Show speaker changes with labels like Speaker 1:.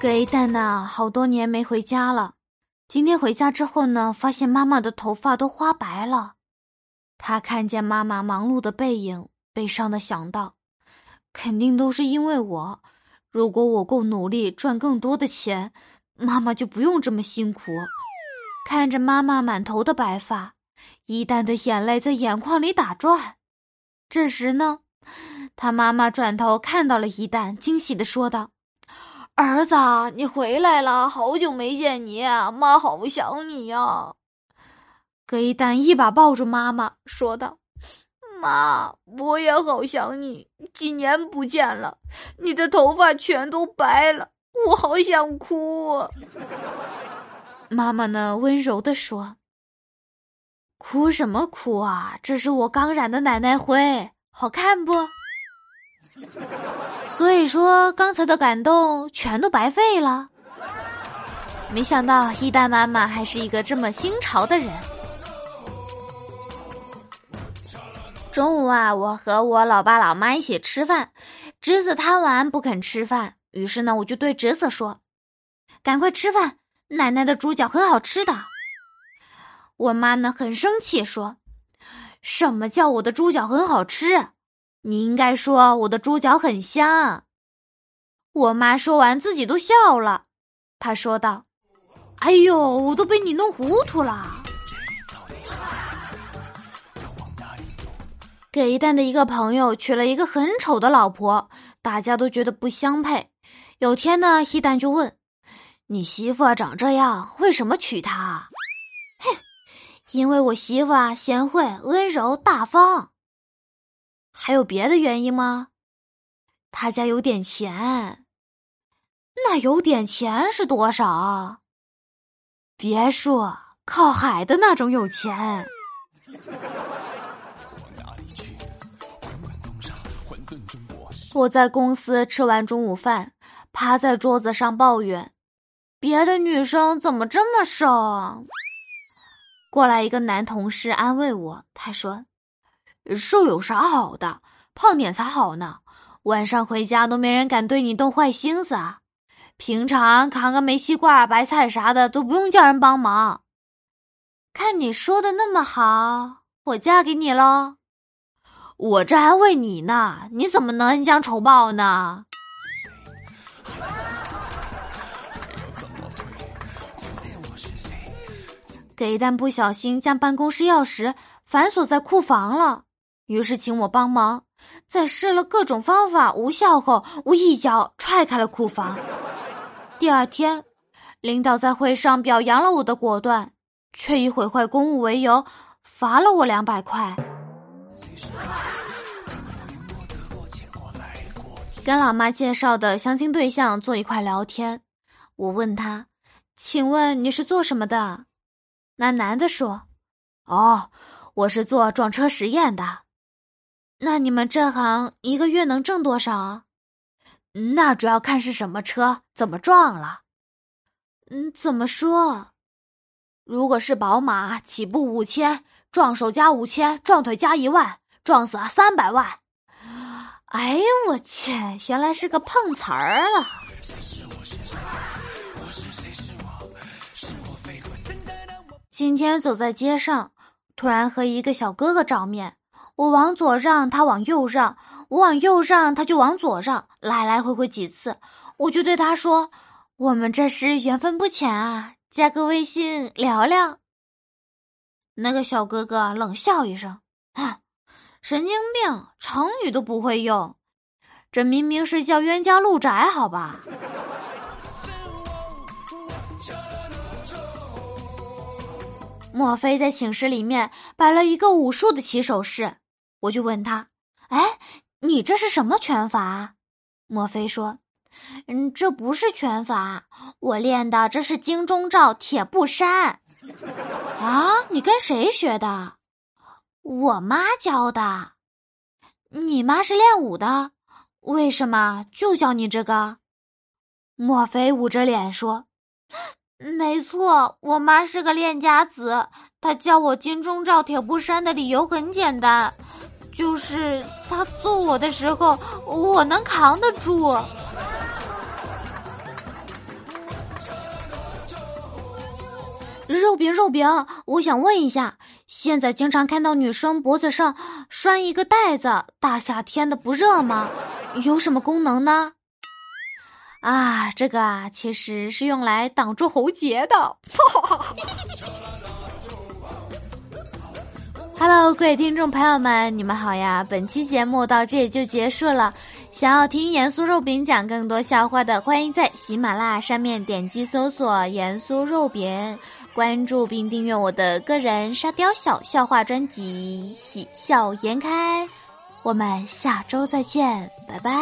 Speaker 1: 给蛋呐，好多年没回家了。今天回家之后呢，发现妈妈的头发都花白了。他看见妈妈忙碌的背影，悲伤的想到，肯定都是因为我。如果我够努力，赚更多的钱，妈妈就不用这么辛苦。看着妈妈满头的白发，一旦的眼泪在眼眶里打转。这时呢，他妈妈转头看到了一蛋，惊喜的说道。儿子，你回来了，好久没见你，妈好想你呀。葛一丹一把抱住妈妈，说道：“妈，我也好想你，几年不见了，你的头发全都白了，我好想哭。”妈妈呢，温柔的说：“哭什么哭啊？这是我刚染的奶奶灰，好看不？”所以说，刚才的感动全都白费了。没想到一丹妈妈还是一个这么新潮的人。中午啊，我和我老爸老妈一起吃饭，侄子贪玩不肯吃饭，于是呢，我就对侄子说：“赶快吃饭，奶奶的猪脚很好吃的。”我妈呢很生气，说：“什么叫我的猪脚很好吃？”你应该说我的猪脚很香。我妈说完自己都笑了，她说道：“哎呦，我都被你弄糊涂了。”给一蛋的一个朋友娶了一个很丑的老婆，大家都觉得不相配。有天呢，一蛋就问：“你媳妇长这样，为什么娶她？”嘿，因为我媳妇啊贤惠、温柔、大方。还有别的原因吗？他家有点钱，那有点钱是多少？别墅靠海的那种有钱。我在公司吃完中午饭，趴在桌子上抱怨：别的女生怎么这么瘦？过来一个男同事安慰我，他说。瘦有啥好的？胖点才好呢。晚上回家都没人敢对你动坏心思啊。平常扛个煤气罐、白菜啥的都不用叫人帮忙。看你说的那么好，我嫁给你喽。我这还为你呢，你怎么能恩将仇报呢？给蛋不小心将办公室钥匙反锁在库房了。于是请我帮忙，在试了各种方法无效后，我一脚踹开了库房。第二天，领导在会上表扬了我的果断，却以毁坏公物为由罚了我两百块。跟老妈介绍的相亲对象坐一块聊天，我问他：“请问你是做什么的？”那男的说：“哦，我是做撞车实验的。”那你们这行一个月能挣多少？那主要看是什么车，怎么撞了。嗯，怎么说？如果是宝马，起步五千，撞手加五千，撞腿加一万，撞死三百万。哎呦我去，原来是个碰瓷儿了。今天走在街上，突然和一个小哥哥照面。我往左让，他往右让；我往右让，他就往左让。来来回回几次，我就对他说：“我们这是缘分不浅啊，加个微信聊聊。”那个小哥哥冷笑一声：“哼，神经病，成语都不会用，这明明是叫冤家路窄，好吧？” 莫非在寝室里面摆了一个武术的起手式？我就问他：“哎，你这是什么拳法？”莫非说：“嗯，这不是拳法，我练的这是金钟罩铁布衫。”啊，你跟谁学的？我妈教的。你妈是练武的，为什么就教你这个？莫非捂着脸说：“没错，我妈是个练家子，她教我金钟罩铁布衫的理由很简单。”就是他揍我的时候，我能扛得住。肉饼，肉饼，我想问一下，现在经常看到女生脖子上拴一个袋子，大夏天的不热吗？有什么功能呢？啊，这个啊，其实是用来挡住喉结的。哈哈哈哈 Hello，各位听众朋友们，你们好呀！本期节目到这里就结束了。想要听严肃肉饼讲更多笑话的，欢迎在喜马拉雅上面点击搜索“严肃肉饼”，关注并订阅我的个人沙雕小笑话专辑《喜笑颜开》。我们下周再见，拜拜。